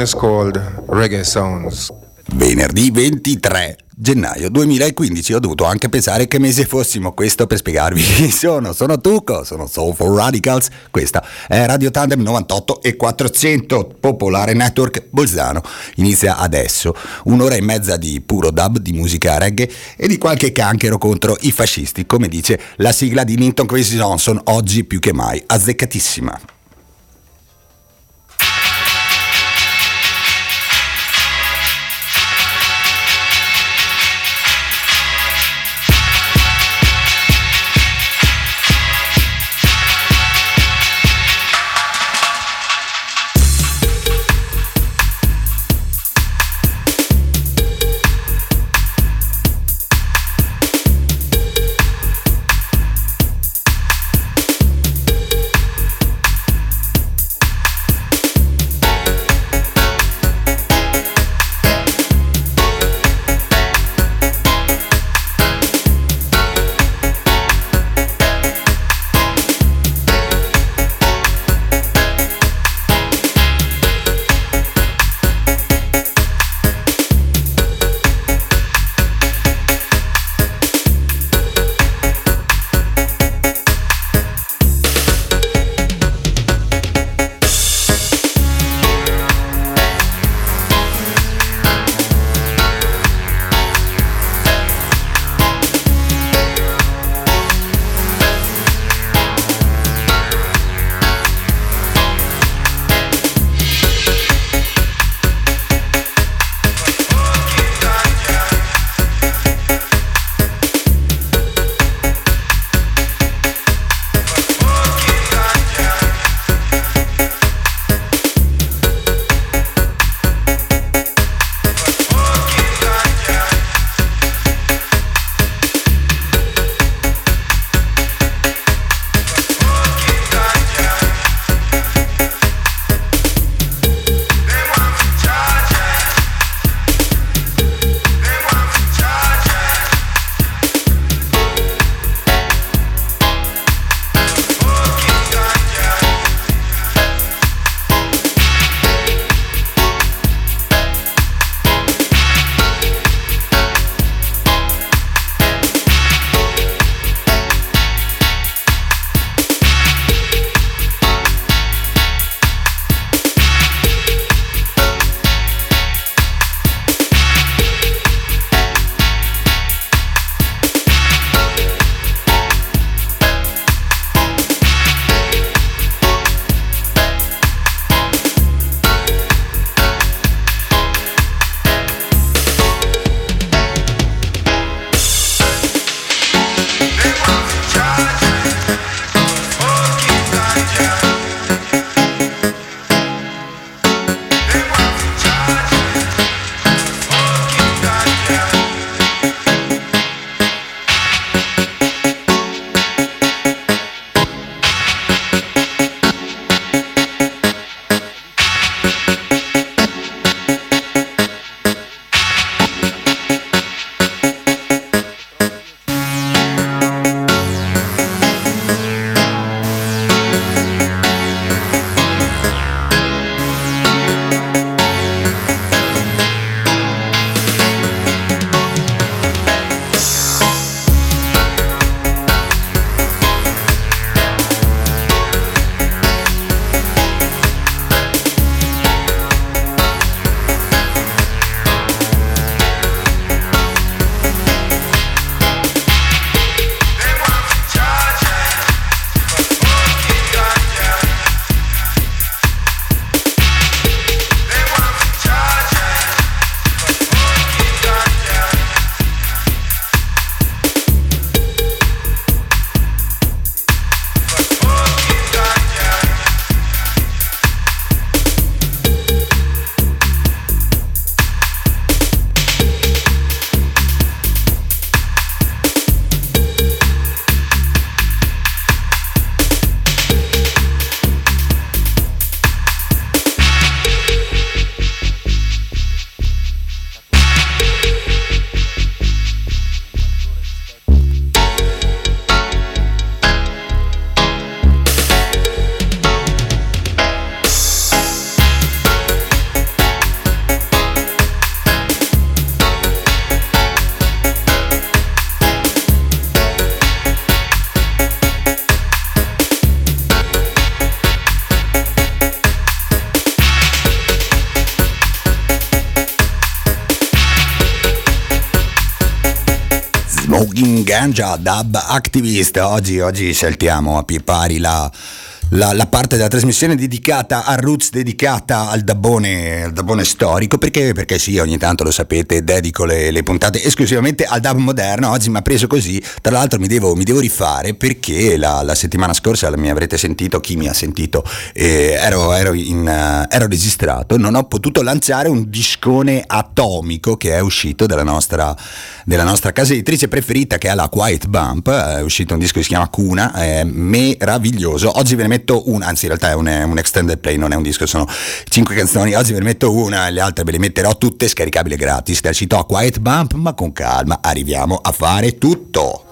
Is called Reggae Sounds. Venerdì 23 gennaio 2015 ho dovuto anche pensare che mese fossimo. Questo per spiegarvi chi sono. Sono Tuco sono Soulful Radicals. Questa è Radio Tandem 98 e 400 Popolare Network Bolzano. Inizia adesso. Un'ora e mezza di puro dub di musica reggae e di qualche canchero contro i fascisti. Come dice la sigla di Linton Crazy Johnson oggi più che mai azzeccatissima Dub Activist. Oggi, oggi saltiamo a piedi pari la la, la, parte della trasmissione dedicata a Roots, dedicata al dabbone, al dabbone storico, perché, perché, sì, ogni tanto lo sapete, dedico le, le, puntate esclusivamente al dub moderno, oggi mi ha preso così, tra l'altro mi devo, mi devo rifare perché la, la, settimana scorsa mi avrete sentito, chi mi ha sentito, eh, ero, ero, in, uh, ero registrato, non ho potuto lanciare un discone atomico che è uscito dalla nostra, della nostra casa editrice preferita che è la Quiet Bump, è uscito un disco che si chiama Cuna, è meraviglioso, oggi ve ne metto metto una, anzi in realtà è un, un, extended play, non è un disco, sono cinque canzoni, oggi ve ne metto una e le altre ve le metterò tutte scaricabili gratis, dal sito Quiet Bump, ma con calma arriviamo a fare tutto.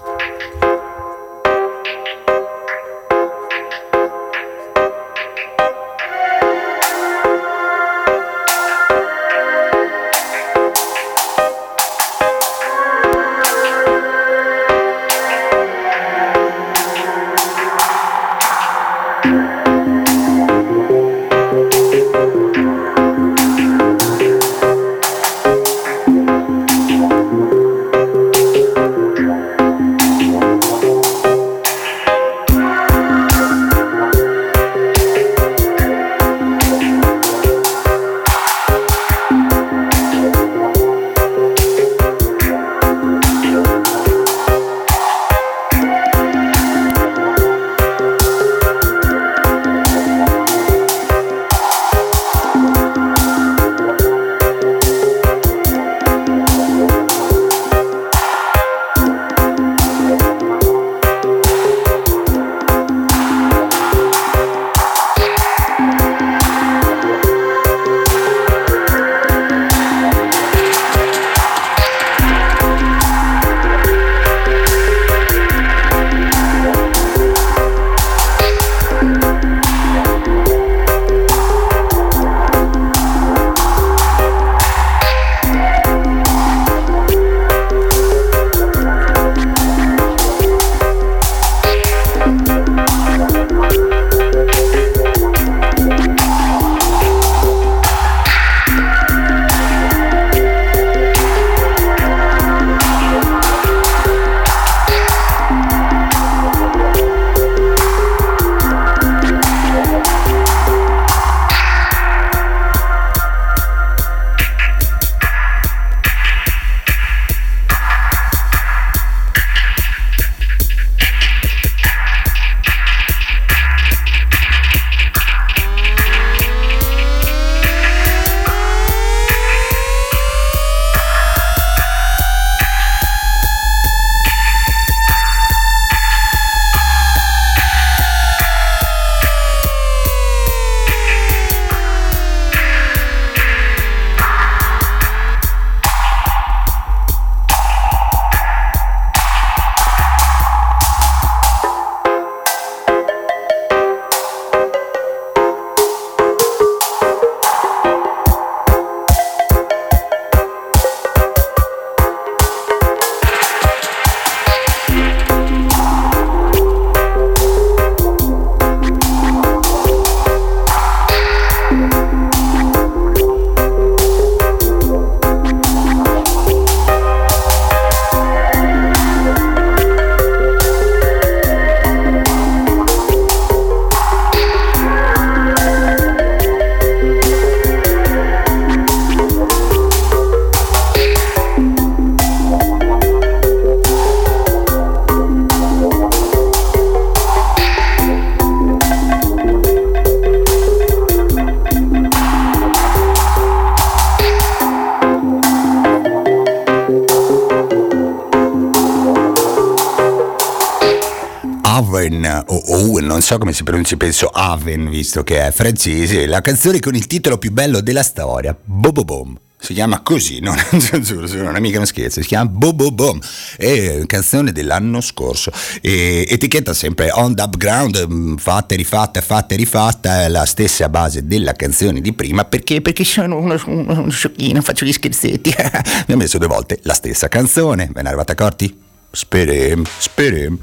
So come si pronuncia, penso Aven, visto che è francese, la canzone con il titolo più bello della storia, Bobo Bom. Si chiama così, non, non è mica uno scherzo, si chiama Bobo Bom, è canzone dell'anno scorso. E, etichetta sempre on the upground, mm, fatta e rifatta, fatta e rifatta, la stessa base della canzone di prima, perché? Perché sono uno, uno, uno sciocchino, faccio gli scherzetti. Mi ha messo due volte la stessa canzone, ve ne arrivate accorti? Sperem, sperem.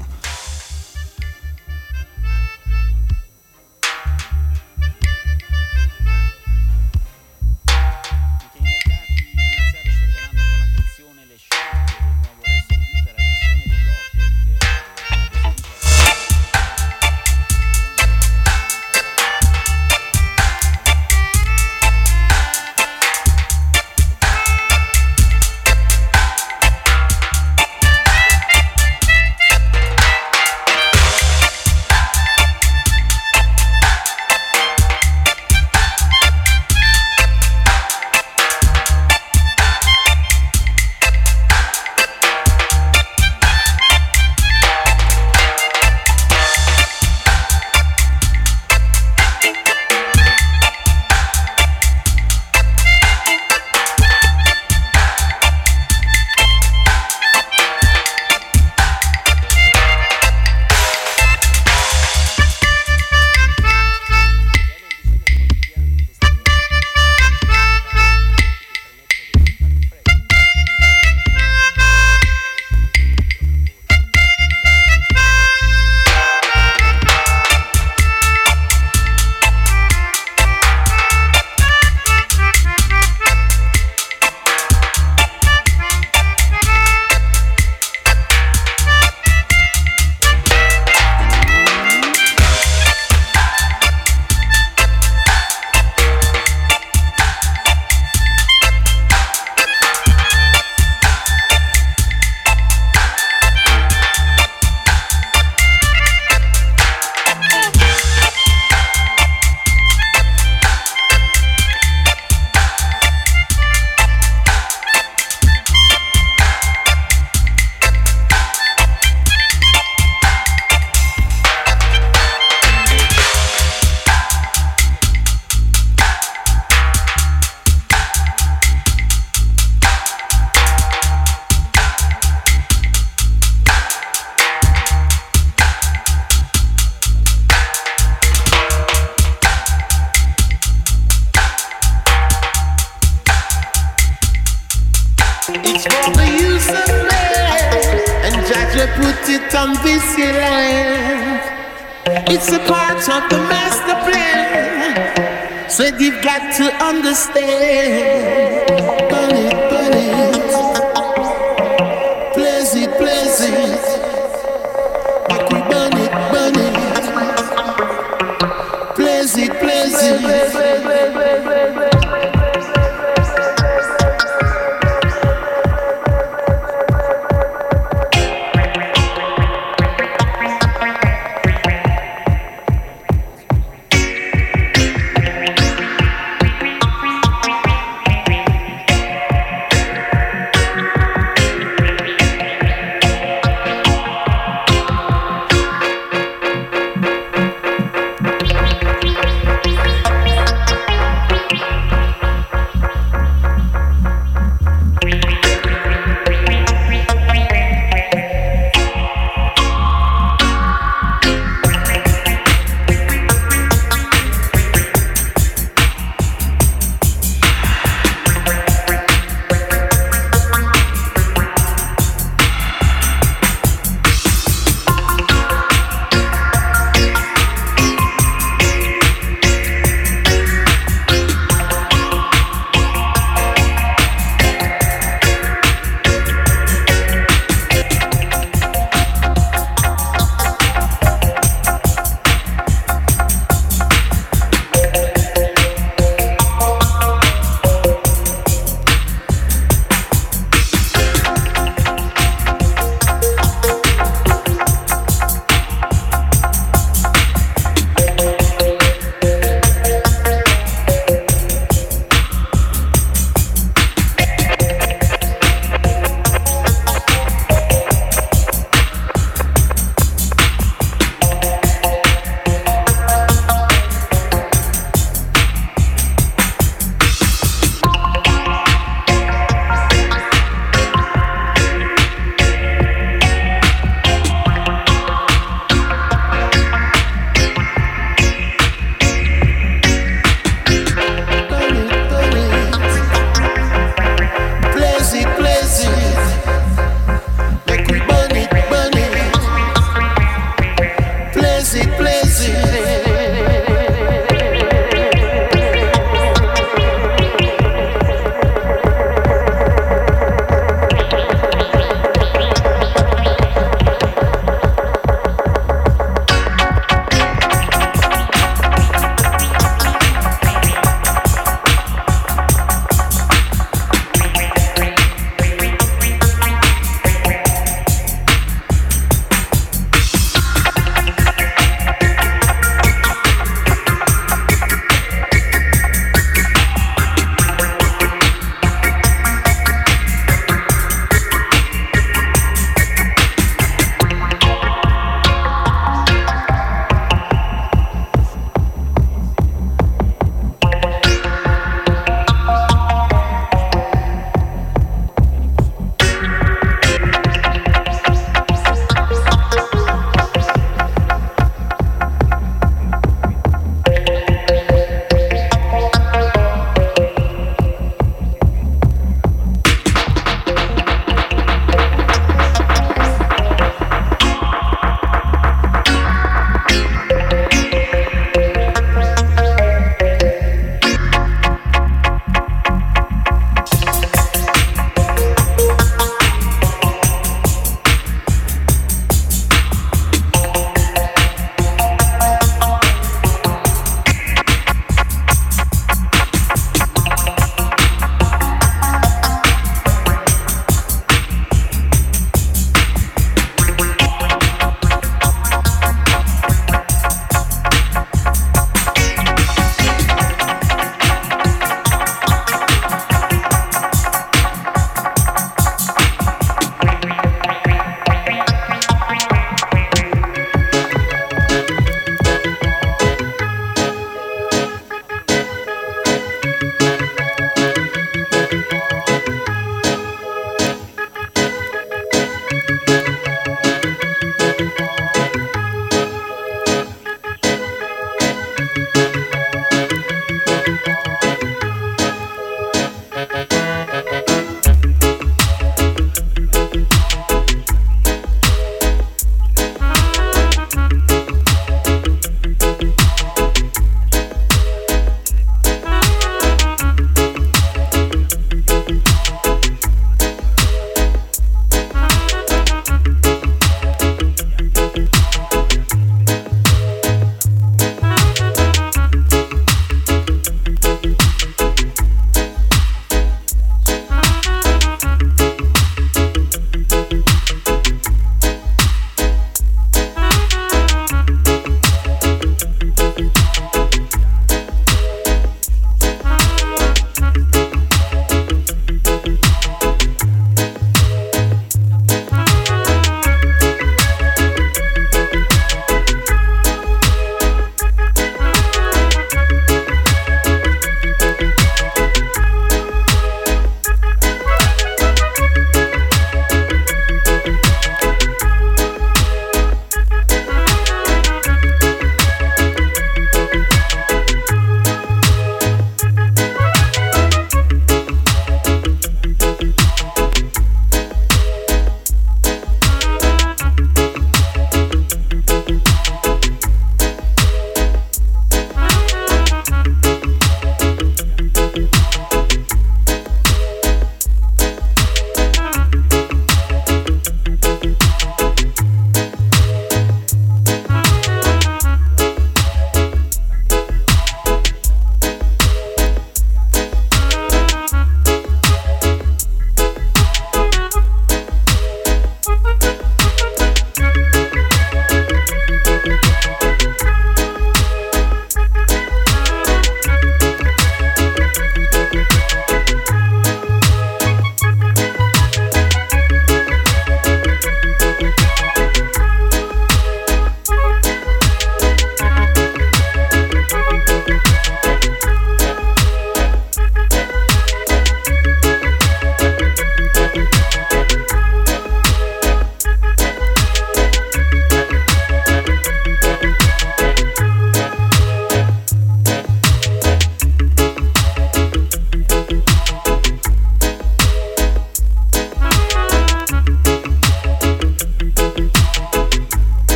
So you've got to understand.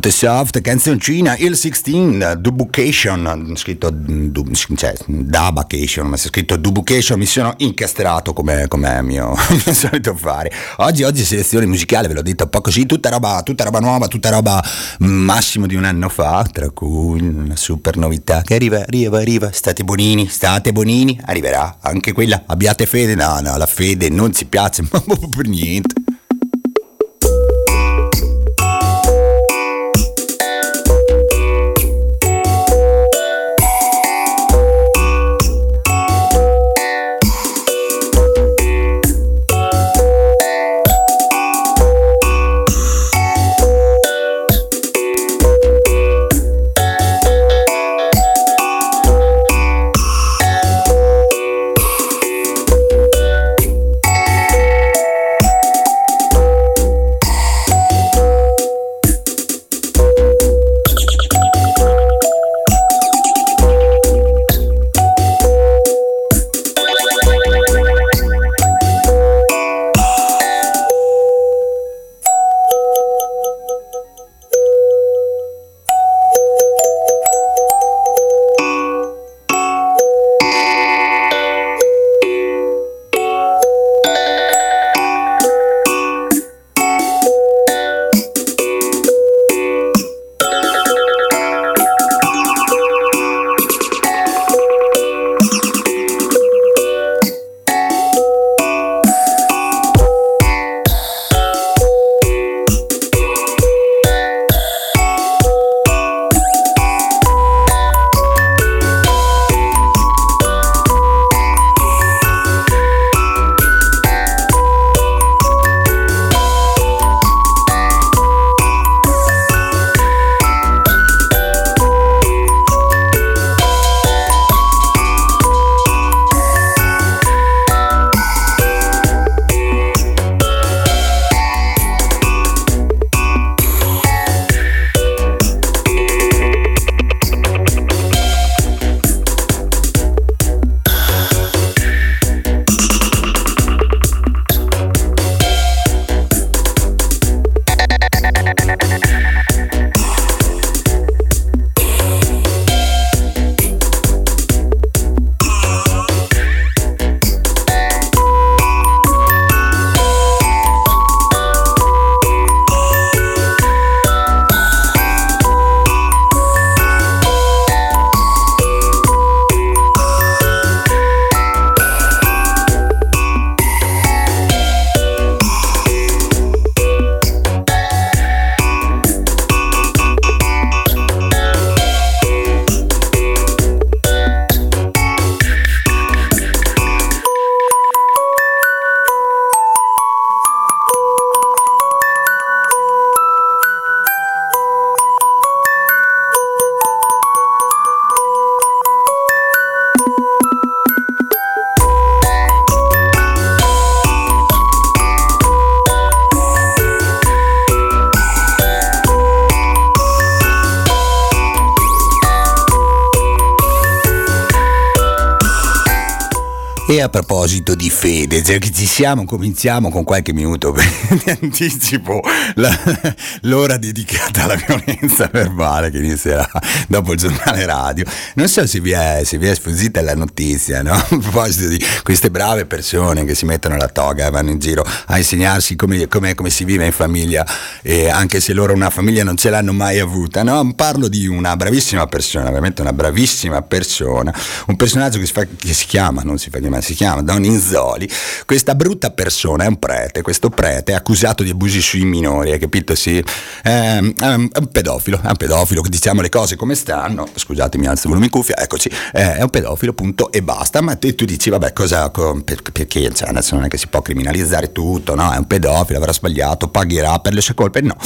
Molto soft, canzoncina, il 16, Dubucation, scritto du, cioè, Dubucation, ma se scritto Dubucation mi sono incastrato come, come mio, mio solito fare. Oggi, oggi selezione musicale, ve l'ho detto un po' così, tutta roba, tutta roba nuova, tutta roba massimo di un anno fa, tra cui una super novità che arriva, arriva, arriva, state bonini, state bonini, arriverà anche quella, abbiate fede, no, no, la fede non si piace, ma per niente. A proposito di fede, che ci siamo, cominciamo con qualche minuto di anticipo la, l'ora dedicata alla violenza verbale che inizierà dopo il giornale radio. Non so se vi è, se vi è sfuggita la notizia, no? A proposito di queste brave persone che si mettono la toga e vanno in giro a insegnarsi come, come, come si vive in famiglia, eh, anche se loro una famiglia non ce l'hanno mai avuta, no? Parlo di una bravissima persona, veramente una bravissima persona, un personaggio che si, fa, che si chiama, non si fa chiamare, si chiama Don Inzoli, questa brutta persona è un prete, questo prete è accusato di abusi sui minori, hai capito? Sì, è, è un pedofilo, è un pedofilo, diciamo le cose come stanno, scusatemi alzo il volume in cuffia, eccoci, è un pedofilo punto e basta, ma te, tu dici vabbè cosa, perché cioè, adesso non è che si può criminalizzare tutto, no? È un pedofilo, avrà sbagliato, pagherà per le sue colpe, no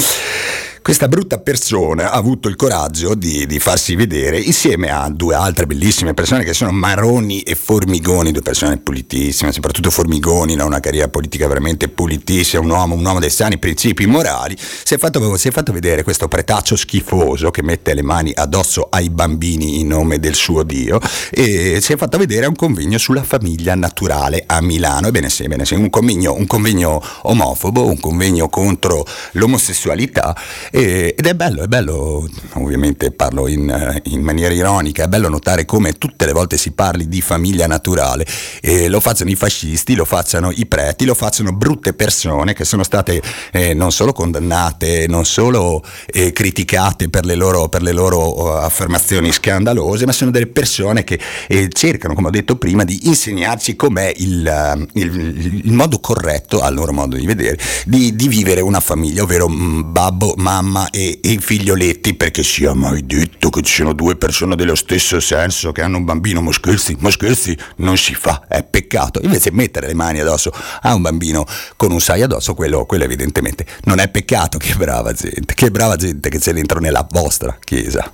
questa brutta persona ha avuto il coraggio di, di, farsi vedere insieme a due altre bellissime persone che sono Maroni e Formigoni, due persone pulitissime, soprattutto Formigoni, ha una carriera politica veramente pulitissima, un uomo, un uomo dei sani principi morali, si è, fatto, si è fatto vedere questo pretaccio schifoso che mette le mani addosso ai bambini in nome del suo Dio e si è fatto vedere un convegno sulla famiglia naturale a Milano. Ebbene sì, ebbene sì un, convegno, un convegno omofobo, un convegno contro l'omosessualità e, ed è bello, è bello, ovviamente parlo in, in, maniera ironica, è bello notare come tutte le volte si parli di famiglia naturale e lo facciano i fascisti, lo facciano i preti, lo facciano brutte persone che sono state eh, non solo condannate, non solo eh, criticate per le loro, per le loro uh, affermazioni scandalose, ma sono delle persone che eh, cercano, come ho detto prima, di insegnarci com'è il, uh, il, il modo corretto, al loro modo di vedere, di, di vivere una famiglia, ovvero mm, babbo, mamma mamma e, e i figlioletti, perché sia mai detto che ci sono due persone dello stesso senso che hanno un bambino, ma scherzi, ma scherzi, non si fa, è peccato. Invece mettere le mani addosso a un bambino con un saio addosso, quello, quello evidentemente non è peccato, che brava gente, che brava gente che c'è dentro nella vostra chiesa.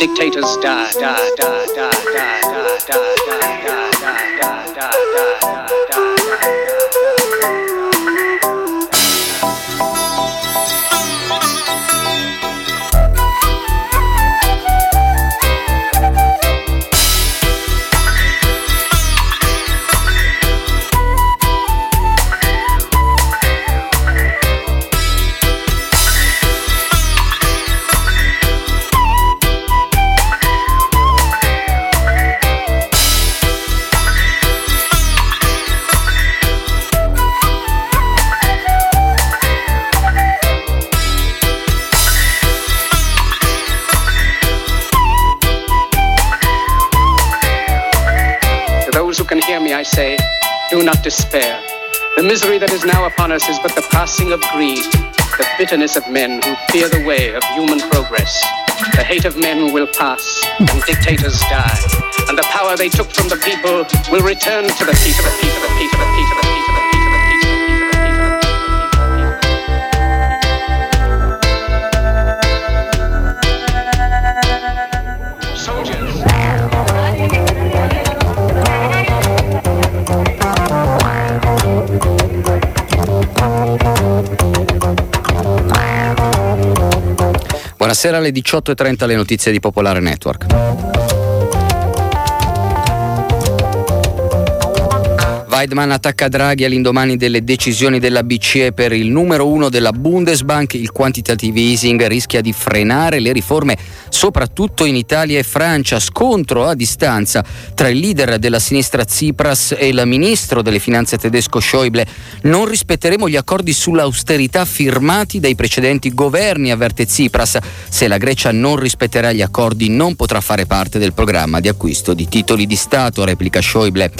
dictators die, die, die, die, die, die, die. Misery that is now upon us is but the passing of greed, the bitterness of men who fear the way of human progress. The hate of men will pass, and dictators die, and the power they took from the people will return to the the people, the people, the people. The people. Buonasera alle 18.30 le notizie di Popolare Network. Weidmann attacca Draghi all'indomani delle decisioni della BCE per il numero uno della Bundesbank. Il quantitative easing rischia di frenare le riforme soprattutto in Italia e Francia. Scontro a distanza tra il leader della sinistra Tsipras e il ministro delle finanze tedesco Schäuble. Non rispetteremo gli accordi sull'austerità firmati dai precedenti governi, avverte Tsipras. Se la Grecia non rispetterà gli accordi non potrà fare parte del programma di acquisto di titoli di Stato, replica Schäuble.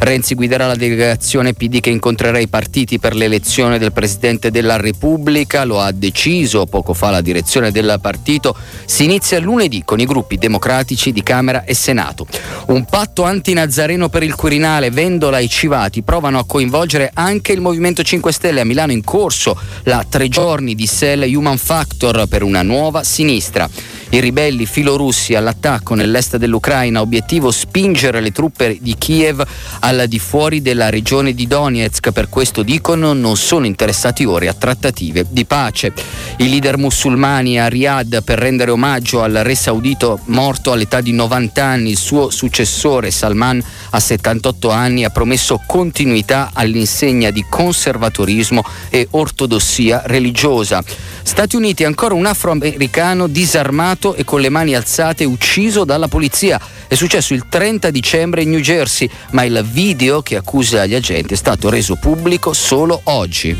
Renzi guiderà la delegazione PD che incontrerà i partiti per l'elezione del Presidente della Repubblica, lo ha deciso poco fa la direzione del partito, si inizia lunedì con i gruppi democratici di Camera e Senato. Un patto antinazareno per il Quirinale, Vendola e Civati provano a coinvolgere anche il Movimento 5 Stelle a Milano in corso la tre giorni di Cell Human Factor per una nuova sinistra. I ribelli filorussi all'attacco nell'est dell'Ucraina, obiettivo spingere le truppe di Kiev al di fuori della regione di Donetsk, per questo dicono non sono interessati ora a trattative di pace. I leader musulmani a Riyadh per rendere omaggio al re saudito morto all'età di 90 anni, il suo successore Salman a 78 anni ha promesso continuità all'insegna di conservatorismo e ortodossia religiosa. Stati Uniti ancora un afroamericano disarmato e con le mani alzate ucciso dalla polizia. È successo il 30 dicembre in New Jersey, ma il video che accusa gli agenti è stato reso pubblico solo oggi.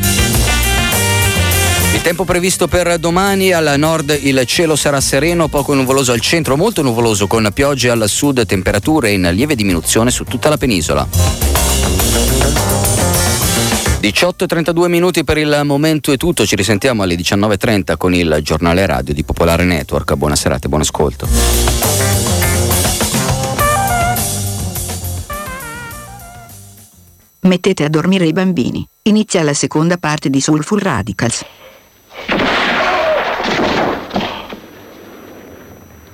Il tempo previsto per domani al nord il cielo sarà sereno, poco nuvoloso al centro, molto nuvoloso con piogge al sud, temperature in lieve diminuzione su tutta la penisola. 18.32 minuti per il momento è tutto, ci risentiamo alle 19.30 con il giornale radio di Popolare Network. Buona serata e buon ascolto. Mettete a dormire i bambini. Inizia la seconda parte di Soulful Radicals.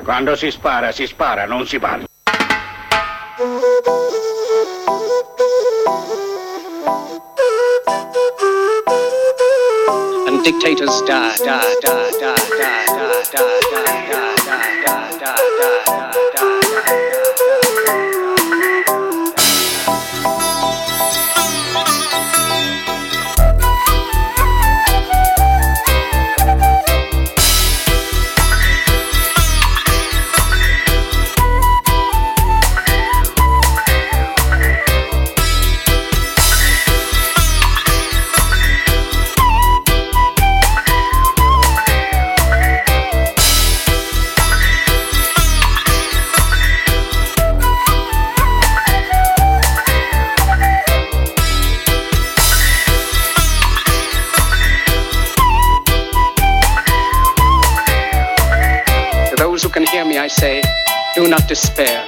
Quando si spara, si spara, non si parla. dictators die, die, die, die, die, die, die. I say, do not despair.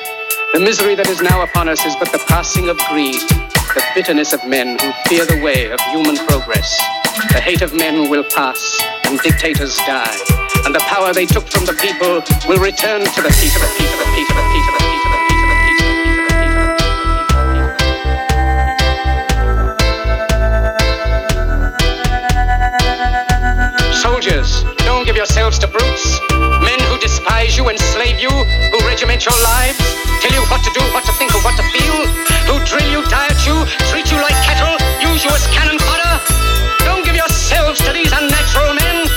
The misery that is now upon us is but the passing of greed, the bitterness of men who fear the way of human progress. The hate of men will pass, and dictators die, and the power they took from the people will return to the people, the people, the people, the people, the people, the people. Soldiers, yourselves to brutes men who despise you, enslave you, who regiment your lives, tell you what to do, what to think, or what to feel, who drill you, diet you, treat you like cattle, use you as cannon fodder. Don't give yourselves to these unnatural men,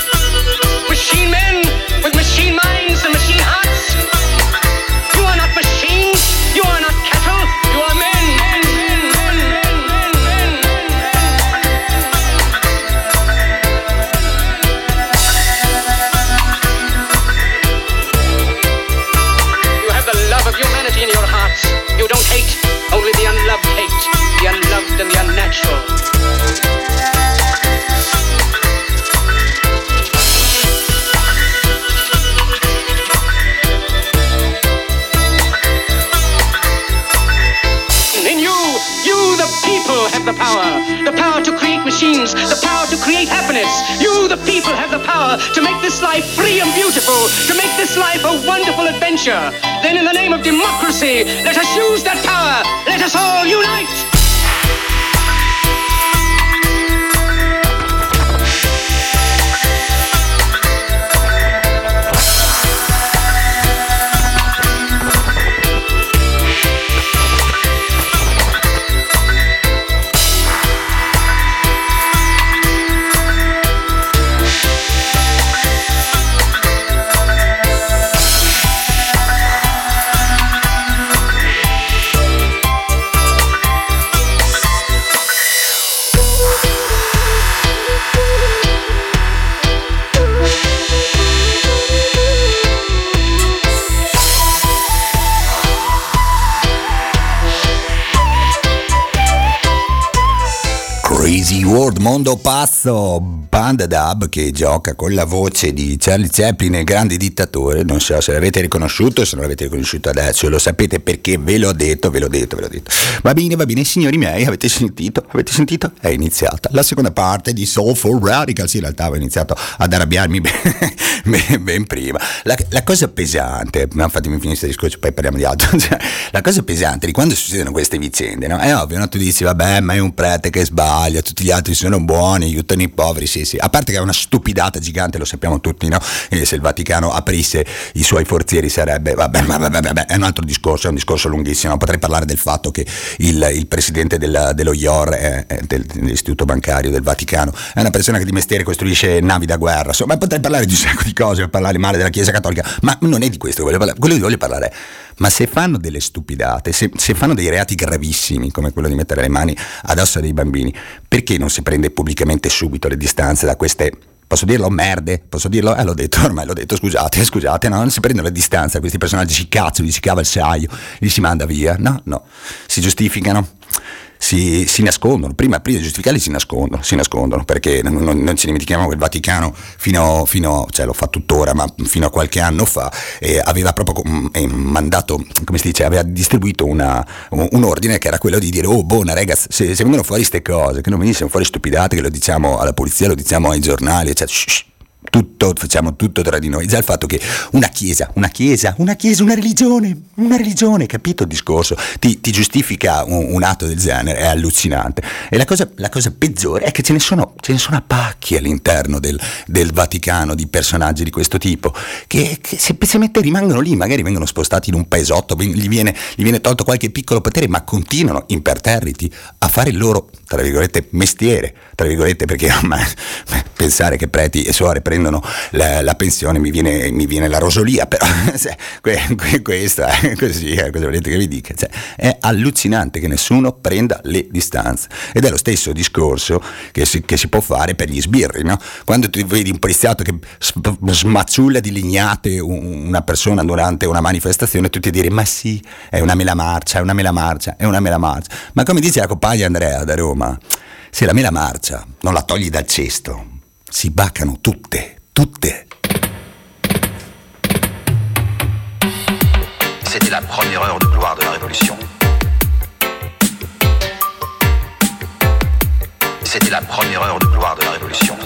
machine men life free and beautiful, to make this life a wonderful adventure. Then in the name of democracy, let us use that power. Let us all unite. Mondo Pazzo, banda dub che gioca con la voce di Charlie Chaplin, il grande dittatore. Non so se l'avete riconosciuto, se non l'avete riconosciuto adesso, lo sapete perché ve l'ho detto, ve l'ho detto, ve l'ho detto. Va bene, va bene, signori miei, avete sentito? Avete sentito? È iniziata la seconda parte di Soulful Radicals. In realtà avevo iniziato ad arrabbiarmi ben, ben, ben prima. La, la, cosa pesante, ma fatemi finire questo discorso, poi parliamo di altro. Cioè, la cosa pesante di quando succedono queste vicende, no? È ovvio, no? Tu dici, vabbè, ma è un prete che sbaglia, tutti gli altri sono buoni, aiutano i poveri, sì sì, a parte che è una stupidata gigante, lo sappiamo tutti, no? E se il Vaticano aprisse i suoi forzieri sarebbe, vabbè, vabbè, vabbè, è un altro discorso, è un discorso lunghissimo, potrei parlare del fatto che il, il presidente della, dello IOR, è, è del, dell'istituto bancario del Vaticano, è una persona che di mestiere costruisce navi da guerra, insomma, potrei parlare di un sacco di cose, parlare male della Chiesa Cattolica, ma non è di questo che voglio parlare, quello di voglio parlare è ma se fanno delle stupidate, se, se, fanno dei reati gravissimi come quello di mettere le mani addosso a dei bambini, perché non si prende pubblicamente subito le distanze da queste posso dirlo, merde, posso dirlo? Eh, l'ho detto, ormai l'ho detto, scusate, scusate, no, non si prendono le distanze, questi personaggi si cazzo, gli si cava il saio, li si manda via, no, no, si giustificano, si, si nascondono, prima, prima, di giustificarli si nascondono, si nascondono perché non, non, non ci dimentichiamo che il Vaticano fino, fino, cioè lo fa tuttora, ma fino a qualche anno fa eh, aveva proprio mm, eh, mandato, come si dice, aveva distribuito una, un, un, ordine che era quello di dire oh buona ragazzi, se, se vengono fuori queste cose, che non venissero fuori stupidate, che lo diciamo alla polizia, lo diciamo ai giornali, eccetera, shh, tutto, facciamo tutto tra di noi. Già il fatto che una chiesa, una chiesa, una chiesa, una religione, una religione, capito il discorso? Ti, ti giustifica un, un, atto del genere, è allucinante. E la cosa, la cosa, peggiore è che ce ne sono, ce ne sono a pacchi all'interno del, del, Vaticano di personaggi di questo tipo, che, che, semplicemente rimangono lì, magari vengono spostati in un paesotto, gli viene, gli viene tolto qualche piccolo potere, ma continuano imperterriti a fare il loro, tra virgolette, mestiere, tra virgolette, perché ma, pensare che preti e suore prendono la, la pensione mi viene, mi viene, la rosolia, però cioè, questa è così, eh, cosa volete che vi dica? Cioè, è allucinante che nessuno prenda le distanze ed è lo stesso discorso che si, che si può fare per gli sbirri, no? Quando tu vedi un poliziotto che smazzulla di lignate una persona durante una manifestazione, tutti dire ma sì, è una mela marcia, è una mela marcia, è una mela marcia. Ma come dice la compagna Andrea da Roma, se la mela marcia non la togli dal cesto, si bacano tutte, tutte. C'était la première heure de gloire de la Révolution. C'était la première heure de gloire de la Révolution.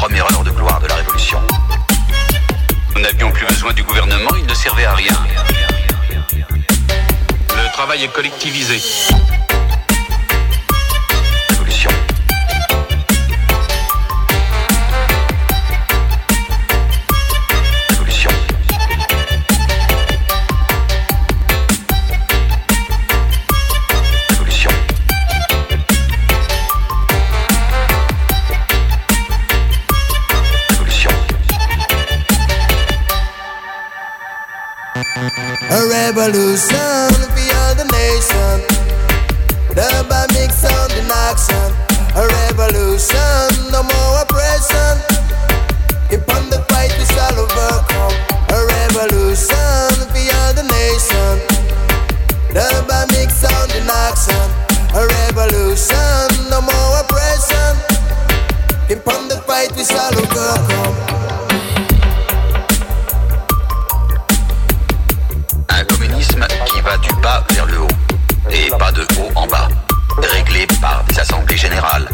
Première heure de gloire de la Révolution. Nous n'avions plus besoin du gouvernement, il ne servait à rien. Le travail est collectivisé. A revolution for all the nation. Dub mix sound in action. A revolution, no more oppression. Keep on the fight, we shall overcome. A revolution for all the nation. Dub mix sound in action. A revolution, no more oppression. Keep on the fight, we shall overcome. Du bas vers le haut, et pas de haut en bas, réglé par des assemblées générales.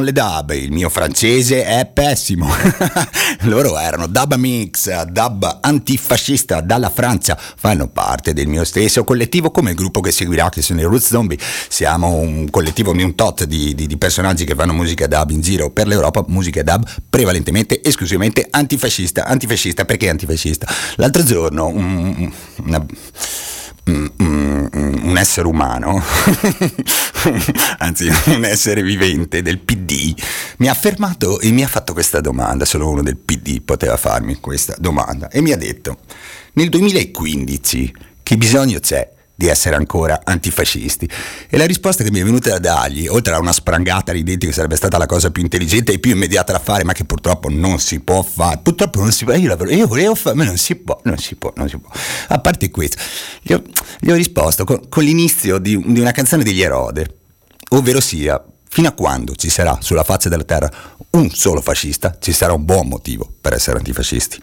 Sono le dub, il mio francese è pessimo. Loro erano Dub Mix, dub antifascista dalla Francia, fanno parte del mio stesso collettivo come il gruppo che seguirà, che sono i Roots Zombie. Siamo un collettivo di un tot di, di, di personaggi che fanno musica dub in giro per l'Europa, musica dub prevalentemente, esclusivamente antifascista. Antifascista perché antifascista? L'altro giorno un, una un essere umano, anzi un essere vivente del PD, mi ha affermato e mi ha fatto questa domanda, solo uno del PD poteva farmi questa domanda, e mi ha detto, nel 2015 che bisogno c'è di essere ancora antifascisti. E la risposta che mi è venuta da dargli, oltre a una sprangata ridente che sarebbe stata la cosa più intelligente e più immediata da fare, ma che purtroppo non si può fare, purtroppo non si può, io, io volevo fare, ma non si può, non si può, non si può. A parte questo, gli ho, gli ho risposto con, con l'inizio di, di una canzone degli Erode, ovvero sia, fino a quando ci sarà sulla faccia della terra un solo fascista, ci sarà un buon motivo per essere antifascisti.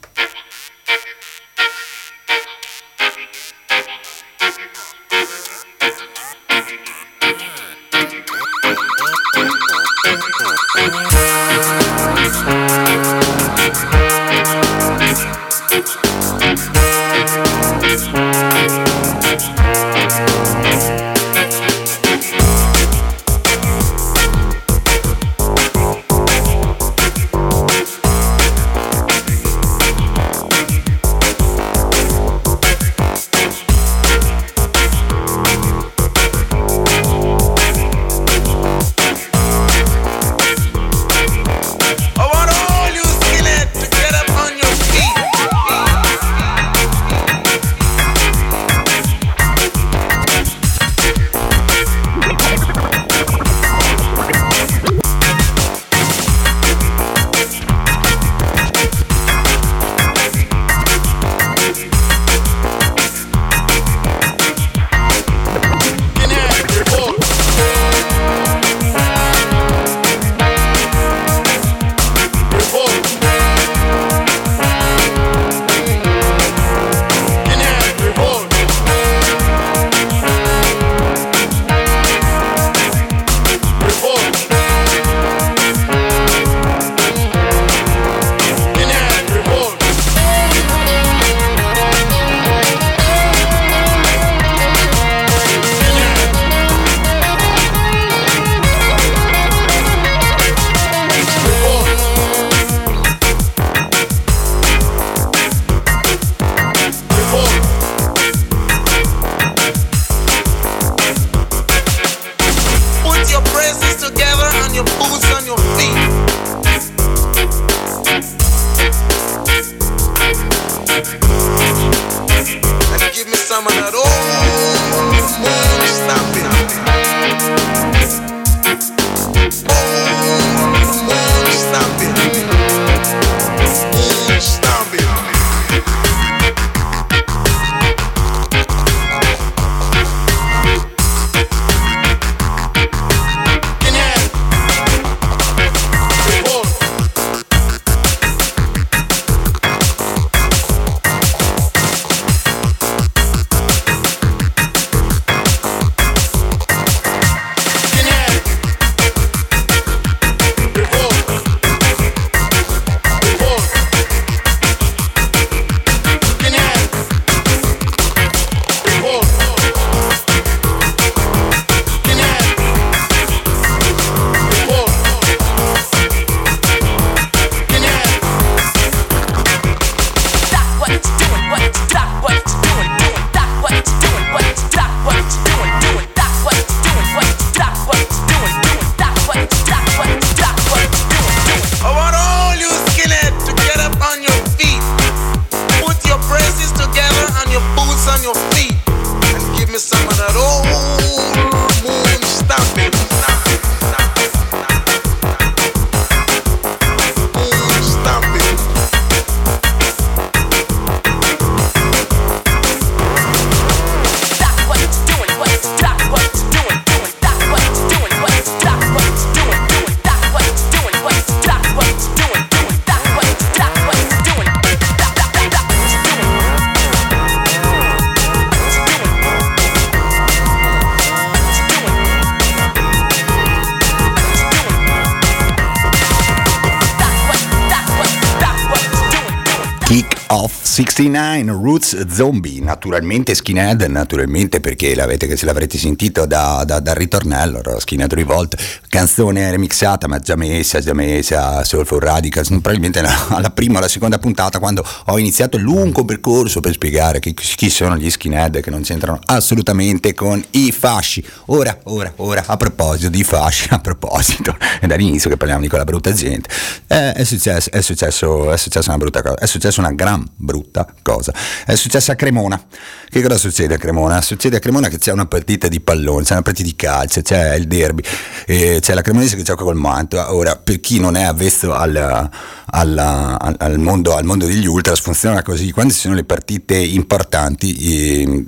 69 Roots Zombie, naturalmente skinhead, naturalmente perché l'avete, se l'avrete sentito da, da, dal ritornello, Skinhead Revolt, canzone remixata ma già messa, già messa Soulful Radicals, probabilmente alla prima o alla seconda puntata quando ho iniziato il lungo percorso per spiegare chi, chi sono gli skinhead che non c'entrano assolutamente con i fasci. Ora, ora, ora, a proposito di fasci, a proposito, è dall'inizio che parliamo di quella brutta gente, è, è, successo, è, successo, è successa una brutta cosa, è successa una gran brutta cosa. È successa a Cremona. Che cosa succede a Cremona? Succede a Cremona che c'è una partita di pallone, c'è una partita di calcio, c'è il derby, c'è la Cremonese che gioca col Mantua. Ora, per chi non è avvezzo al, al, al, al, mondo, al mondo degli ultras, funziona così. Quando ci sono le partite importanti, eh,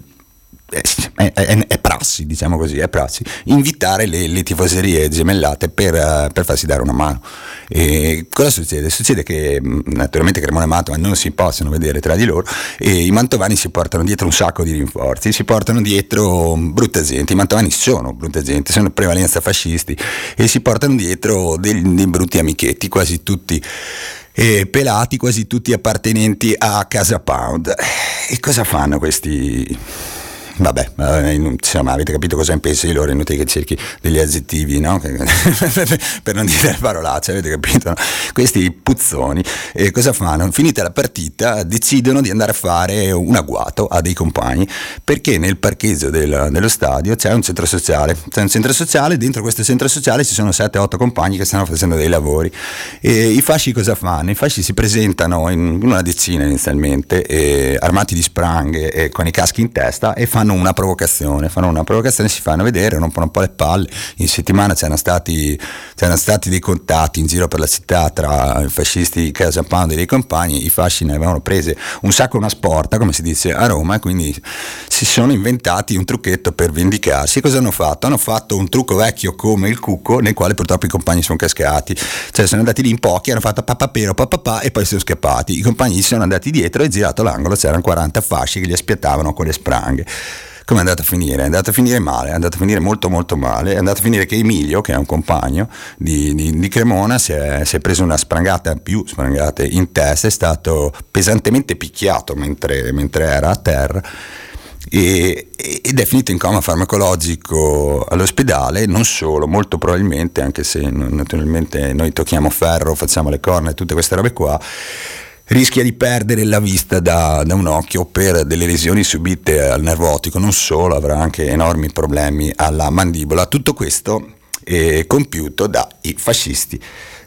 è, è, è, prassi, diciamo così, è prassi, invitare le, le tifoserie gemellate per, uh, per, farsi dare una mano. E cosa succede? Succede che mm, naturalmente Cremona e Mantova non si possono vedere tra di loro e i mantovani si portano dietro un sacco di rinforzi, si portano dietro brutta gente, i mantovani sono brutta gente, sono prevalenza fascisti e si portano dietro dei, dei brutti amichetti, quasi tutti eh, pelati, quasi tutti appartenenti a Casa Pound. E cosa fanno questi? Vabbè, insomma, avete capito cosa pensi di loro, inutile che cerchi degli aggettivi, no? per non dire parolacce, avete capito? Questi puzzoni eh, cosa fanno? Finita la partita decidono di andare a fare un agguato a dei compagni perché nel parcheggio del, dello stadio c'è un centro sociale, c'è un centro sociale, dentro questo centro sociale ci sono 7-8 compagni che stanno facendo dei lavori e i fasci cosa fanno? I fasci si presentano in una decina inizialmente, eh, armati di spranghe e con i caschi in testa e fanno fanno una provocazione, fanno una provocazione, si fanno vedere, rompono un po' le palle. In settimana c'erano stati, c'erano stati dei contatti in giro per la città tra i fascisti di Casa Pound e dei compagni, i fasci ne avevano prese un sacco una sporta, come si dice a Roma, e quindi si sono inventati un trucchetto per vendicarsi. Cosa hanno fatto? Hanno fatto un trucco vecchio come il cucco, nel quale purtroppo i compagni sono cascati. Cioè sono andati lì in pochi, hanno fatto papapero, papapà e poi sono scappati. I compagni sono andati dietro e girato l'angolo, c'erano 40 fasci che li aspettavano con le spranghe come è andata a finire? È andata a finire male, è andata a finire molto molto male, è andata a finire che Emilio, che è un compagno di, di, di Cremona, si è, si è, preso una sprangata, più sprangate in testa, è stato pesantemente picchiato mentre, mentre era a terra ed è finito in coma farmacologico all'ospedale, non solo, molto probabilmente, anche se naturalmente noi tocchiamo ferro, facciamo le corna e tutte queste robe qua, rischia di perdere la vista da, da, un occhio per delle lesioni subite al nervo ottico, non solo, avrà anche enormi problemi alla mandibola. Tutto questo è compiuto dai fascisti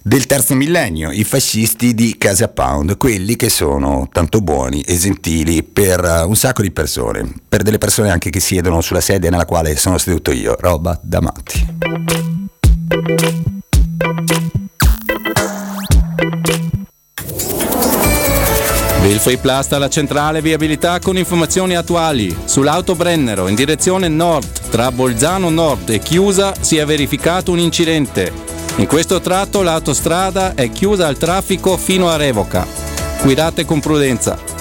del terzo millennio, i fascisti di Casa Pound, quelli che sono tanto buoni e gentili per un sacco di persone, per delle persone anche che siedono sulla sedia nella quale sono seduto io, roba da matti. Vilfrey Plasta alla centrale viabilità con informazioni attuali. Sull'auto Brennero in direzione nord, tra Bolzano Nord e Chiusa, si è verificato un incidente. In questo tratto l'autostrada è chiusa al traffico fino a revoca. Guidate con prudenza.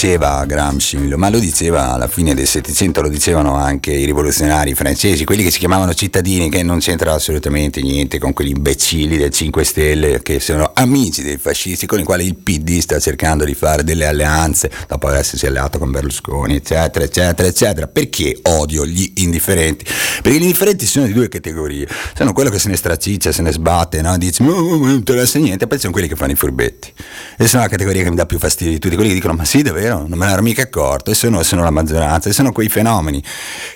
Diceva Gramsci, ma lo diceva alla fine del Settecento, lo dicevano anche i rivoluzionari francesi, quelli che si chiamavano cittadini, che non c'entra assolutamente niente con quegli imbecilli del 5 Stelle che sono amici dei fascisti con i quali il PD sta cercando di fare delle alleanze dopo essersi alleato con Berlusconi, eccetera, eccetera, eccetera. Perché odio gli indifferenti? Perché gli indifferenti sono di due categorie, sono quello che se ne straciccia, se ne sbatte, no? dice non interessa niente, poi sono quelli che fanno i furbetti. E sono la categoria che mi dà più fastidio di tutti, quelli che dicono ma sì davvero, non me ne ero mica accorto, e sono, sono la maggioranza, e sono quei fenomeni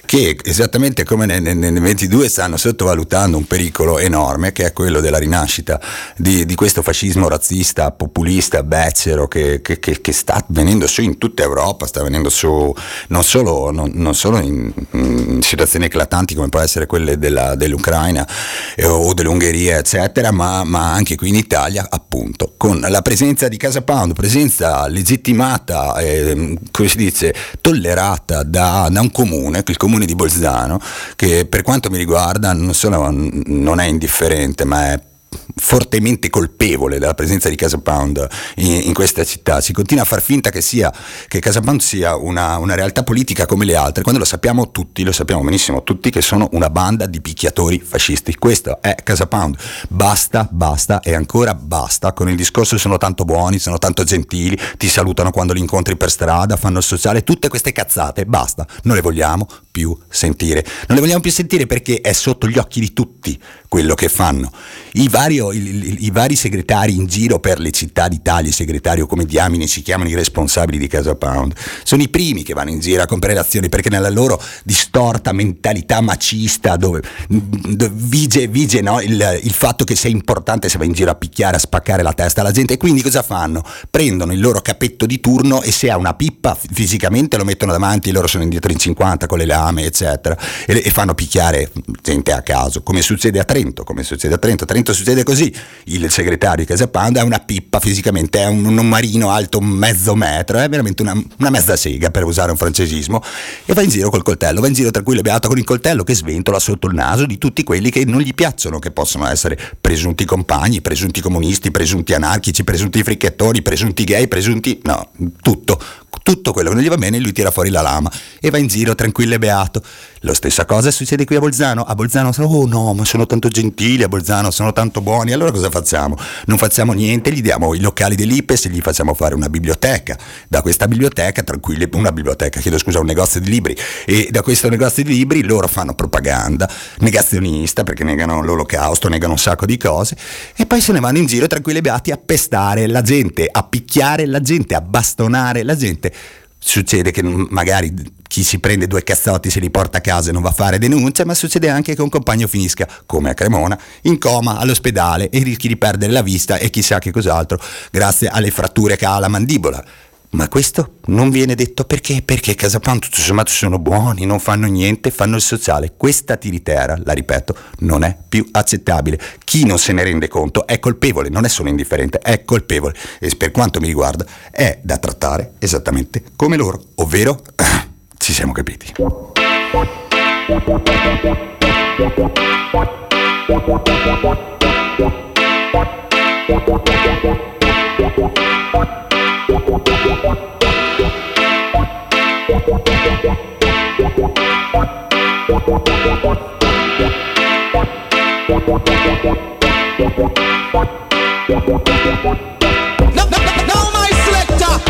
che esattamente come nel, nel, nel 22 stanno sottovalutando un pericolo enorme che è quello della rinascita di, di questo fascismo razzista, populista, becero che, che, che, che, sta venendo su in tutta Europa, sta venendo su non solo, non, non solo in, in, situazioni eclatanti come può essere quelle della, dell'Ucraina eh, o dell'Ungheria eccetera, ma, ma anche qui in Italia appunto con la presenza di Casa Pound, presenza legittimata, eh, come si dice, tollerata da, da, un comune, il comune di Bolzano, che per quanto mi riguarda non solo non è indifferente, ma è fortemente colpevole della presenza di Casa Pound in, in, questa città. Si continua a far finta che, sia, che Casa Pound sia una, una, realtà politica come le altre, quando lo sappiamo tutti, lo sappiamo benissimo tutti, che sono una banda di picchiatori fascisti. Questo è Casa Pound. Basta, basta e ancora basta con il discorso sono tanto buoni, sono tanto gentili, ti salutano quando li incontri per strada, fanno il sociale, tutte queste cazzate, basta, non le vogliamo più sentire. Non le vogliamo più sentire perché è sotto gli occhi di tutti quello che fanno. I vari, i, i, i vari segretari in giro per le città d'Italia, i segretari come diamine si chiamano i responsabili di Casa Pound, sono i primi che vanno in giro a comprare azioni perché nella loro distorta mentalità macista dove, dove vige, vige no, il, il, fatto che sia importante se vai in giro a picchiare, a spaccare la testa alla gente e quindi cosa fanno? Prendono il loro cappetto di turno e se ha una pippa fisicamente lo mettono davanti loro sono indietro in 50 con le lame eccetera e, e fanno picchiare gente a caso come succede a Trento, come succede a Trento. A Trento succede così, il segretario di Casa Panda è una pippa fisicamente, è un, un marino alto mezzo metro, è veramente una, una, mezza sega per usare un francesismo e va in giro col coltello, va in giro tranquillo e beato con il coltello che sventola sotto il naso di tutti quelli che non gli piacciono, che possono essere presunti compagni, presunti comunisti, presunti anarchici, presunti fricchettoni, presunti gay, presunti... no, tutto, tutto quello che non gli va bene lui tira fuori la lama e va in giro tranquillo e beato. La stessa cosa succede qui a Bolzano. A Bolzano sono, oh no, ma sono tanto gentili, a Bolzano sono tanto buoni. Allora cosa facciamo? Non facciamo niente, gli diamo i locali dell'IPES e gli facciamo fare una biblioteca. Da questa biblioteca, tranquilli, una biblioteca, chiedo scusa, un negozio di libri. E da questo negozio di libri loro fanno propaganda negazionista perché negano l'olocausto, negano un sacco di cose e poi se ne vanno in giro tranquilli e beati a pestare la gente, a picchiare la gente, a bastonare la gente succede che magari chi si prende due cazzotti se li porta a casa e non va a fare denuncia, ma succede anche che un compagno finisca, come a Cremona, in coma all'ospedale e rischi di perdere la vista e chissà che cos'altro, grazie alle fratture che ha la mandibola. Ma questo non viene detto perché? Perché Casapan tutto sommato sono buoni, non fanno niente, fanno il sociale. Questa tiritera, la ripeto, non è più accettabile. Chi non se ne rende conto è colpevole, non è solo indifferente, è colpevole. E per quanto mi riguarda è da trattare esattamente come loro, ovvero ci siamo capiti. No, no, no, my selector.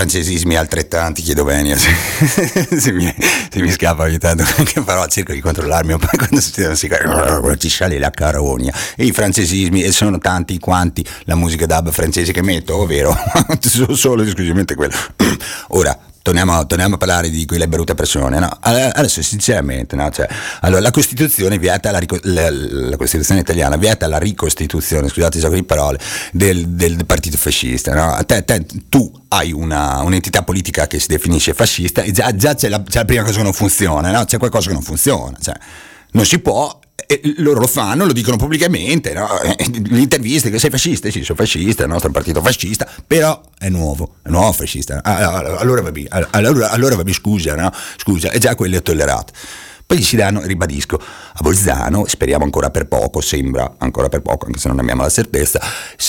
Francesismi altrettanti, chiedo venia se, se, mi, se mi scappa ogni tanto, però cerco di controllarmi un po' quando si ci sale la carogna. E i francesismi, e sono tanti quanti la musica dub francese che metto, ovvero solo esclusivamente quella. Ora, Torniamo, torniamo, a parlare di quelle brutte persone. No? Adesso, sinceramente, no? cioè, allora, la Costituzione vieta la, la, la, Costituzione italiana vieta la ricostituzione, scusate i gioco di parole, del, del partito fascista. No? Te, te, tu hai una, un'entità politica che si definisce fascista e già, già c'è, la, c'è, la, prima cosa che non funziona, c'è qualcosa che non funziona. Cioè, non si può e loro lo fanno, lo dicono pubblicamente, no? le interviste che sei fascista, sì, sono fascista, il nostro partito fascista, però è nuovo, è nuovo fascista. Allora, allora, allora, allora vabbè, scusa, no? scusa, è già quello è tollerato. Poi si danno, ribadisco, a Bolzano, speriamo ancora per poco, sembra ancora per poco, anche se non abbiamo la certezza,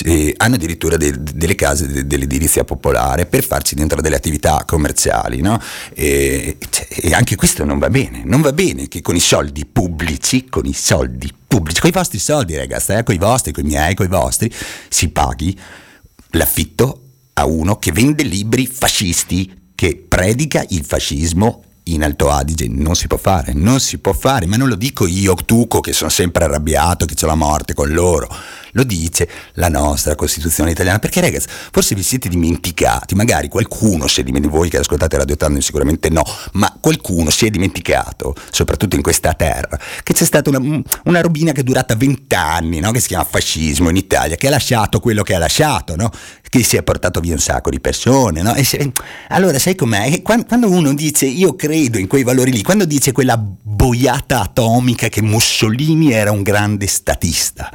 eh, hanno addirittura de, delle case de, dell'edilizia popolare per farci dentro delle attività commerciali, no? e, cioè, e, anche questo non va bene, non va bene che con i soldi pubblici, con i soldi pubblici, con i vostri soldi ragazzi, eh, con i vostri, con i miei, con i vostri, si paghi l'affitto a uno che vende libri fascisti, che predica il fascismo in Alto Adige non si può fare, non si può fare, ma non lo dico io, Tuco, che sono sempre arrabbiato, che c'è la morte con loro, lo dice la nostra Costituzione italiana, perché ragazzi, forse vi siete dimenticati, magari qualcuno si è dimenticato, voi che ascoltate Radio Tandem sicuramente no, ma qualcuno si è dimenticato, soprattutto in questa terra, che c'è stata una, una robina che è durata vent'anni, no? che si chiama fascismo in Italia, che ha lasciato quello che ha lasciato, no? che si è portato via un sacco di persone. No? Se, allora, sai com'è? Quando uno dice io credo in quei valori lì, quando dice quella boiata atomica che Mussolini era un grande statista,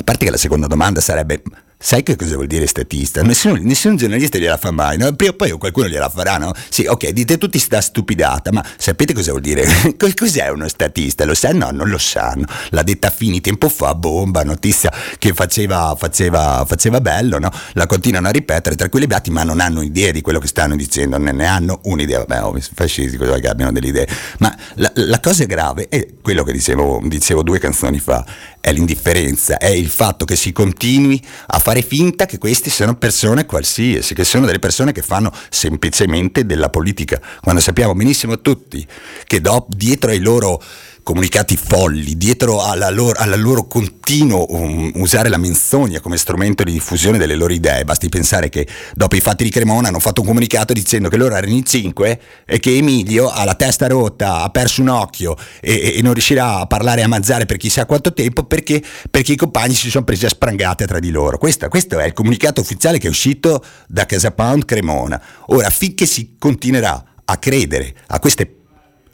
a parte che la seconda domanda sarebbe Sai che cosa vuol dire statista? Nessuno, nessun giornalista gliela fa mai, no? Prima o poi qualcuno gliela farà, no? Sì, ok, dite tutti sta stupidata, ma sapete cosa vuol dire? Cos'è uno statista? Lo sanno? No, non lo sanno. L'ha detta Fini tempo fa, bomba, notizia che faceva, faceva, faceva bello, no? La continuano a ripetere tra quelli beati, ma non hanno idea di quello che stanno dicendo, ne, ne hanno un'idea. Vabbè, oh, fascisti, cosa che abbiano delle idee. Ma la, la cosa grave è quello che dicevo, dicevo due canzoni fa, è l'indifferenza, è il fatto che si continui a fare finta che queste siano persone qualsiasi, che sono delle persone che fanno semplicemente della politica, quando sappiamo benissimo tutti che do, dietro ai loro comunicati folli, dietro alla loro, alla loro continuo um, usare la menzogna come strumento di diffusione delle loro idee. Basti pensare che dopo i fatti di Cremona hanno fatto un comunicato dicendo che loro erano in cinque e che Emilio ha la testa rotta, ha perso un occhio e, e non riuscirà a parlare e a mangiare per chissà quanto tempo perché, perché i compagni si sono presi a sprangate tra di loro. Questo, questo è il comunicato ufficiale che è uscito da Casa Pound Cremona. Ora, finché si continuerà a credere a queste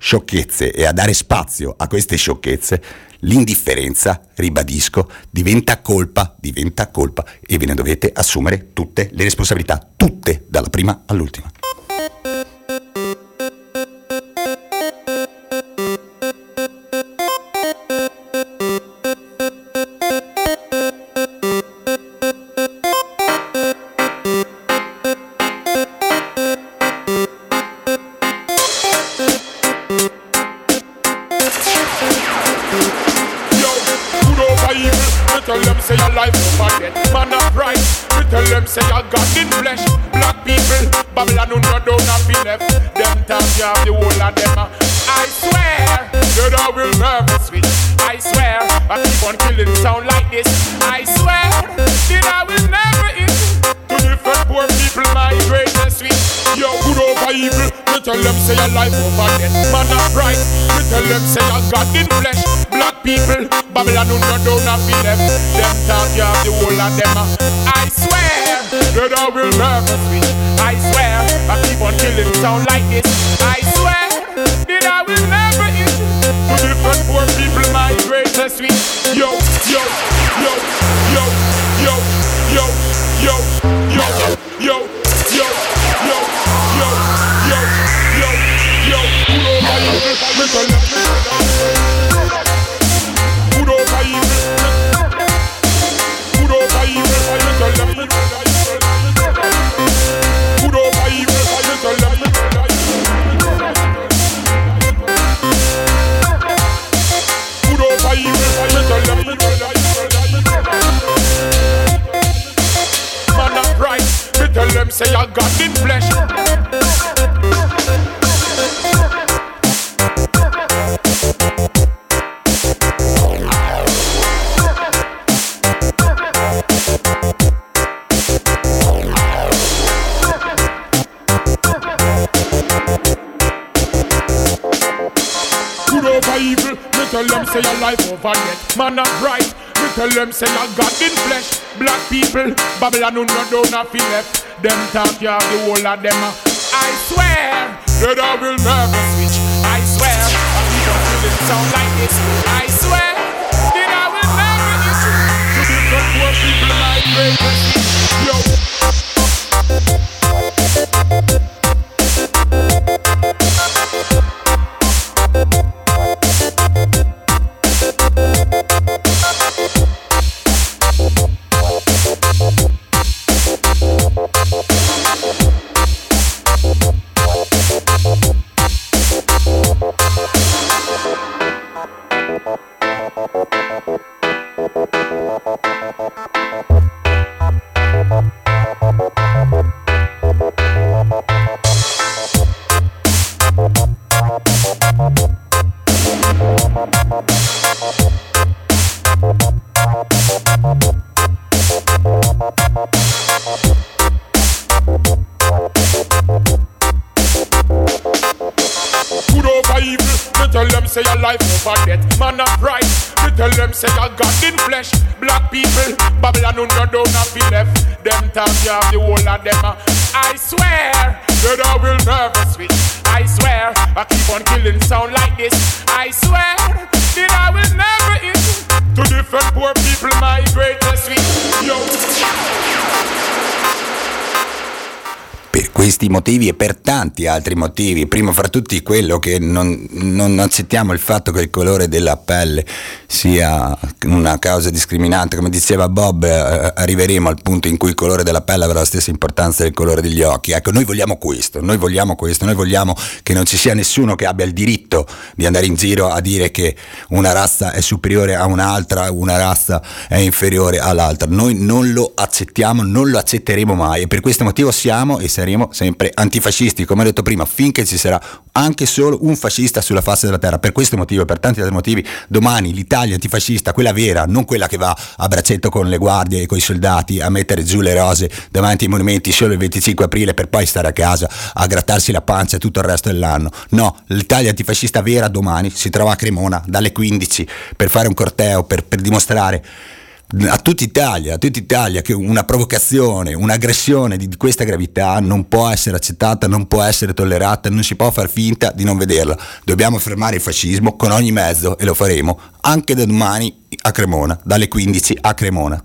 sciocchezze e a dare spazio a queste sciocchezze, l'indifferenza, ribadisco, diventa colpa, diventa colpa e ve ne dovete assumere tutte le responsabilità, tutte, dalla prima all'ultima. Babylon not down a feel left. Them talk you have the whole of them. I swear that I will never tanti altri motivi, primo fra tutti quello che non, non, accettiamo il fatto che il colore della pelle sia una causa discriminante, come diceva Bob, eh, arriveremo al punto in cui il colore della pelle avrà la stessa importanza del colore degli occhi. Ecco, noi vogliamo questo, noi vogliamo questo, noi vogliamo che non ci sia nessuno che abbia il diritto di andare in giro a dire che una razza è superiore a un'altra, una razza è inferiore all'altra. Noi non lo accettiamo, non lo accetteremo mai e per questo motivo siamo e saremo sempre antifascisti, come ho detto prima, finché ci sarà anche solo un fascista sulla faccia della terra. Per questo motivo e per tanti altri motivi, domani l'Italia antifascista, quella vera, non quella che va a braccetto con le guardie e con i soldati a mettere giù le rose davanti ai monumenti solo il 25 aprile per poi stare a casa a grattarsi la pancia tutto il resto dell'anno. No, l'Italia antifascista vera domani si trova a Cremona dalle 15 per fare un corteo, per, per dimostrare a tutta Italia, a tutta Italia che una provocazione, un'aggressione di questa gravità non può essere accettata, non può essere tollerata, non si può far finta di non vederla. Dobbiamo fermare il fascismo con ogni mezzo e lo faremo anche da domani a Cremona, dalle 15 a Cremona.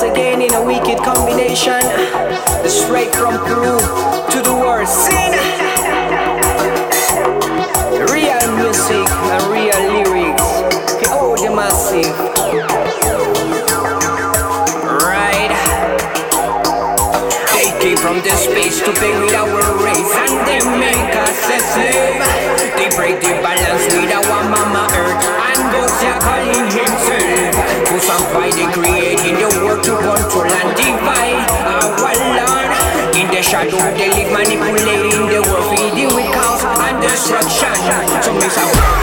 Once again in a wicked combination. the Straight from Peru to the world scene. sunshine. So me say.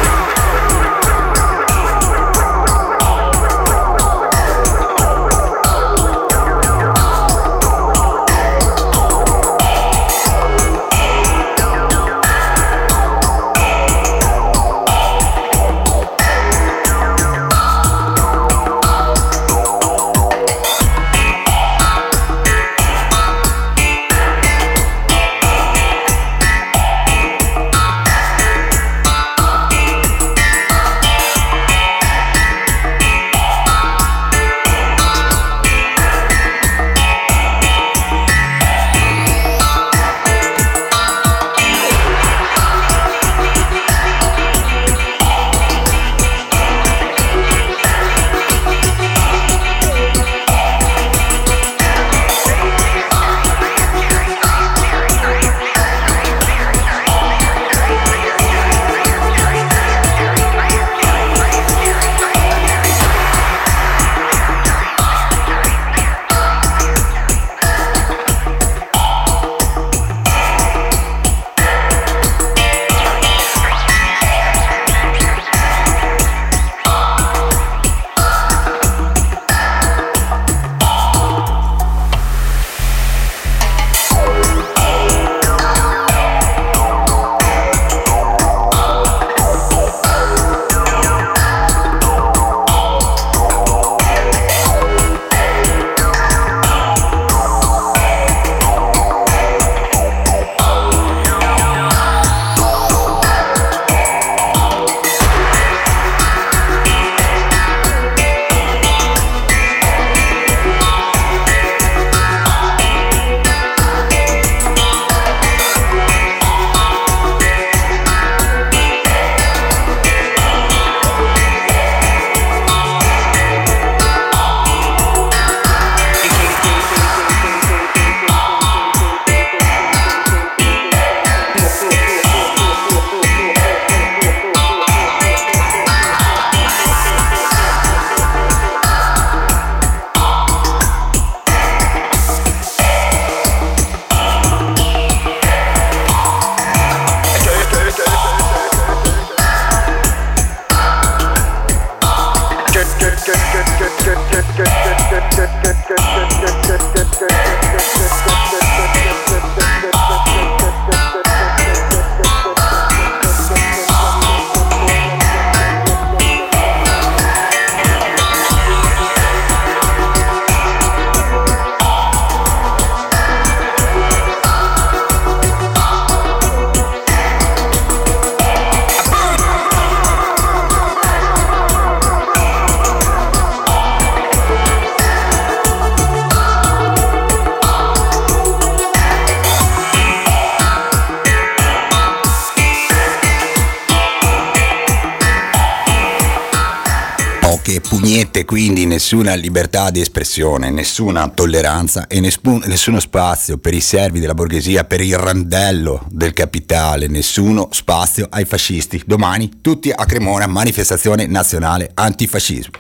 Nessuna libertà di espressione, nessuna tolleranza e nessuno spazio per i servi della borghesia, per il randello del capitale, nessuno spazio ai fascisti. Domani tutti a Cremona, manifestazione nazionale antifascismo.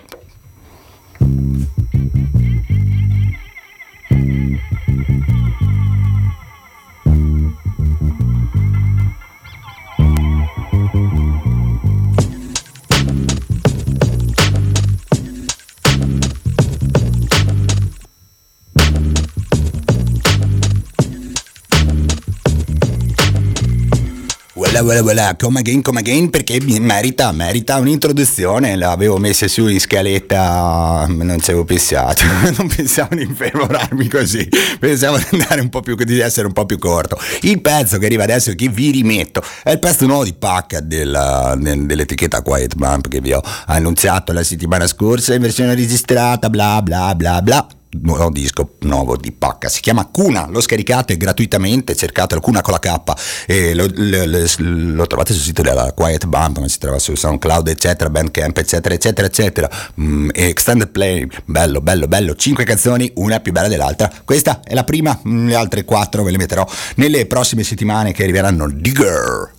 Voilà, voilà, come again, come again, perché merita, merita un'introduzione, l'avevo messa su in scaletta, non ci avevo pensato, non pensavo di infervorarmi così, pensavo di un più, di essere un po' più corto. Il pezzo che arriva adesso che vi rimetto. È il pezzo nuovo di Pacca della, dell'etichetta Quiet Bump che vi ho annunciato la settimana scorsa in versione registrata, bla bla bla bla nuovo disco nuovo di Pacca. Si chiama Cuna lo scaricate gratuitamente cercatelo Cuna con la K e lo, lo, lo, lo trovate sul sito della Quiet Band ma si trova su SoundCloud eccetera Bandcamp eccetera eccetera eccetera. Mm, Extended Play bello bello bello cinque canzoni una più bella dell'altra. Questa è la prima mm, le altre quattro ve le metterò nelle prossime settimane che arriveranno. Digger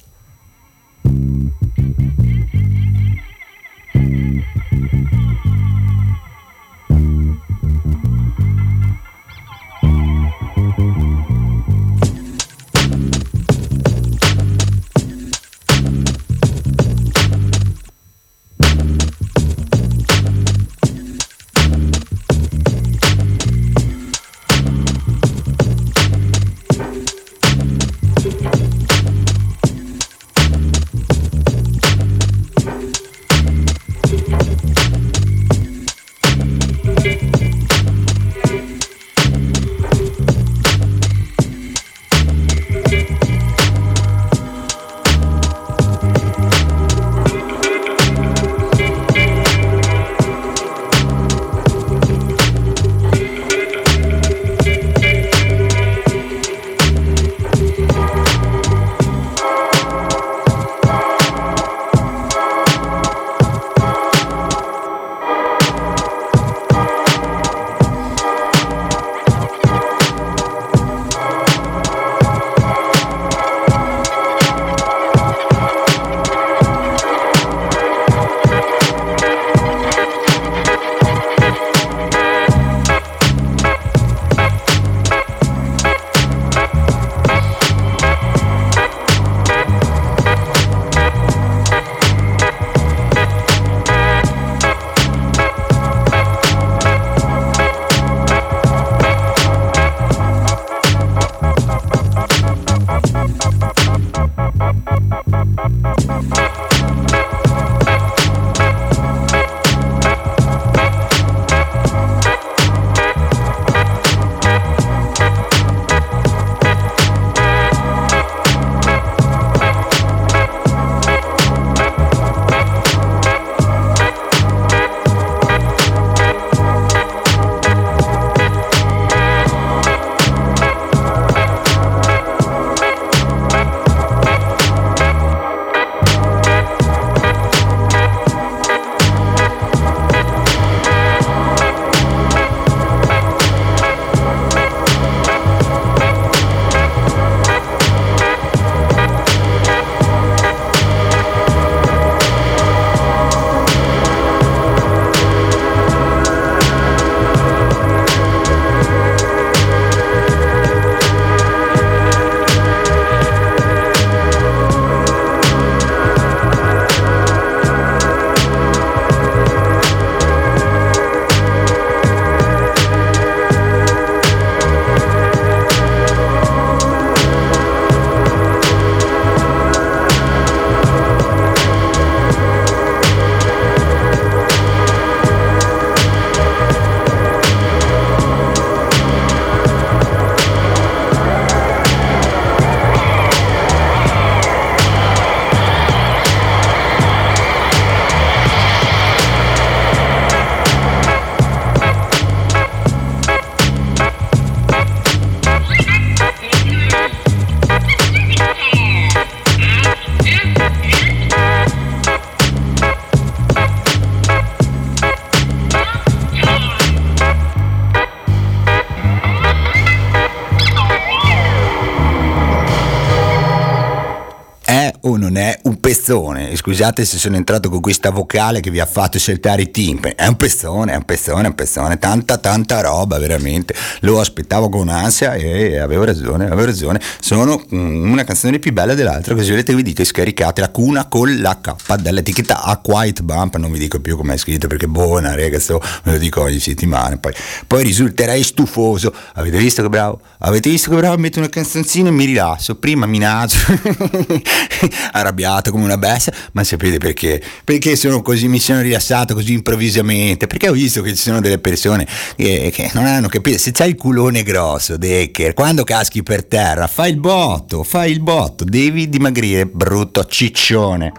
pezzone? Scusate se sono entrato con questa vocale che vi ha fatto saltare i timpani. È un pezzone, è un pezzone, è un pezzone. Tanta, tanta roba, veramente. Lo aspettavo con ansia e avevo ragione, avevo ragione. Sono una canzone più bella dell'altra. Così volete vi dite scaricate la cuna con la K dell'etichetta A Quiet Bump. Non vi dico più come è scritto perché buona, ragazzi, me lo dico ogni settimana. Poi, poi risulterei stufoso. Avete visto che bravo? Avete visto che bravo? Metto una canzoncina e mi rilasso. Prima minaccio, arrabbiato come una bestia, ma sapete perché? Perché sono così, mi sono rilassato così improvvisamente? Perché ho visto che ci sono delle persone che, che non hanno capito. Se c'hai il culone grosso, Decker, quando caschi per terra, fai il botto, fai il botto, devi dimagrire, brutto ciccione.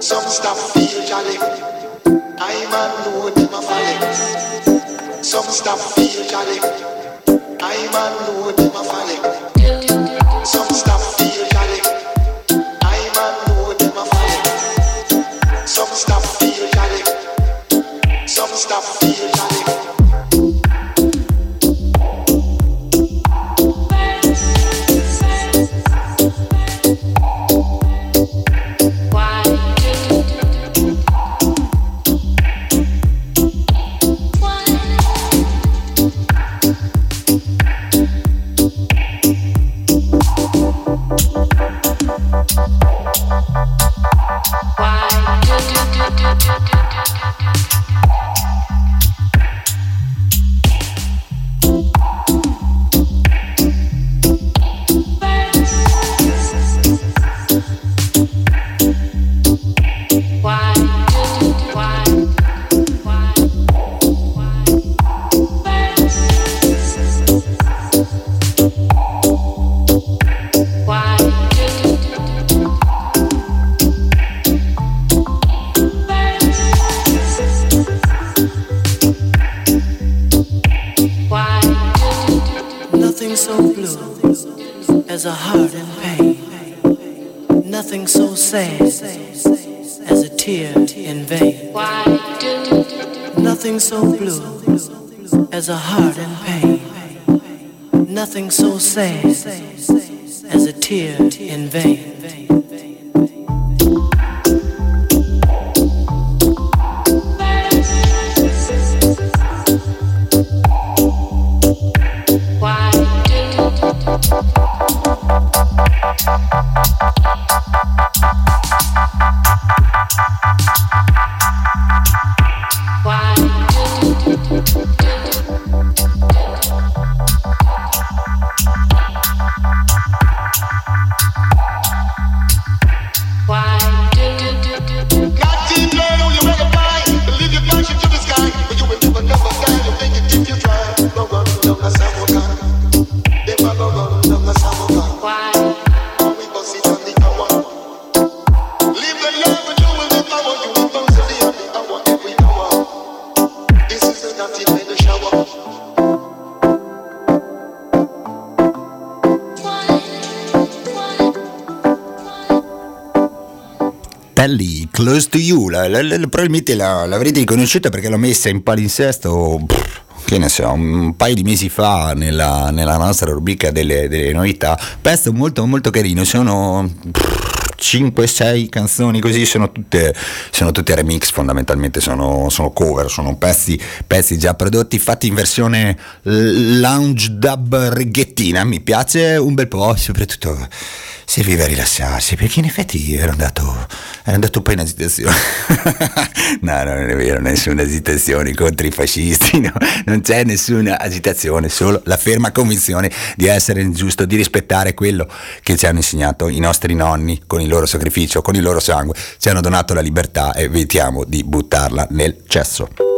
Some stuff feel jolly. stop feel jolly. I'm alone in my. Some stop feel jolly. I'm in my valley. Some stop feel jolly. Some stop. Nothing so blue as a heart in pain. Nothing so sad as a tear in vain. Nothing so blue as a heart in pain. Nothing so sad as a tear in vain. Telly, Close to You, la, la, la, probabilmente la, l'avrete riconosciuta perché l'ho messa in palinsesto, pff, che ne so, un paio di mesi fa nella, nella nostra rubrica delle, delle, novità. Pezzo molto molto carino, sono... Pff, 5-6 canzoni così sono tutte, sono tutte remix fondamentalmente sono, sono cover sono pezzi, pezzi, già prodotti fatti in versione lounge dub reggaetina mi piace un bel po' soprattutto serviva a rilassarsi perché in effetti ero andato, ero andato un po' in agitazione no, no non è vero nessuna agitazione contro i fascisti no? non c'è nessuna agitazione solo la ferma convinzione di essere giusto di rispettare quello che ci hanno insegnato i nostri nonni con il loro sacrificio, con il loro sangue, ci hanno donato la libertà e evitiamo di buttarla nel cesso.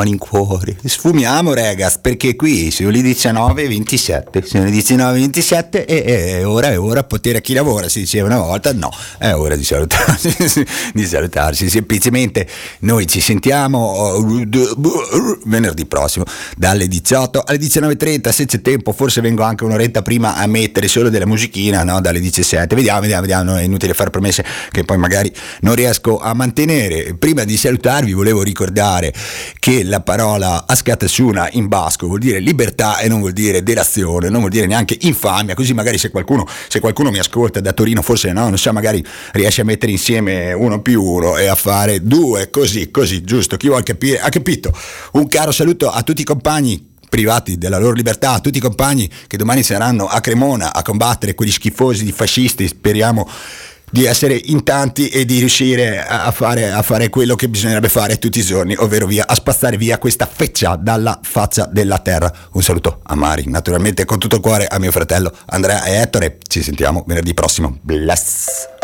Malincuore. Sfumiamo, ragazzi, perché qui sono le 19.27, sono le 19.27 e è ora, è ora potere a chi lavora, si diceva una volta, no, è ora di salutarsi, di salutarsi. Semplicemente noi ci sentiamo venerdì prossimo dalle 18 alle 19.30, se c'è tempo, forse vengo anche un'oretta prima a mettere solo della musichina, no? Dalle 17, vediamo, vediamo, vediamo, è inutile fare promesse che poi magari non riesco a mantenere. Prima di salutarvi volevo ricordare che la parola Askatasuna in basco vuol dire libertà e non vuol dire delazione, non vuol dire neanche infamia, così magari se qualcuno, se qualcuno mi ascolta da Torino forse no, non so, magari riesce a mettere insieme uno più uno e a fare due, così, così, giusto, chi vuole capire ha capito. Un caro saluto a tutti i compagni privati della loro libertà, a tutti i compagni che domani saranno a Cremona a combattere quegli schifosi di fascisti, speriamo di essere in tanti e di riuscire a fare, a fare, quello che bisognerebbe fare tutti i giorni, ovvero via, a spazzare via questa feccia dalla faccia della terra. Un saluto a Mari, naturalmente con tutto il cuore a mio fratello Andrea e Ettore. Ci sentiamo venerdì prossimo. Bless!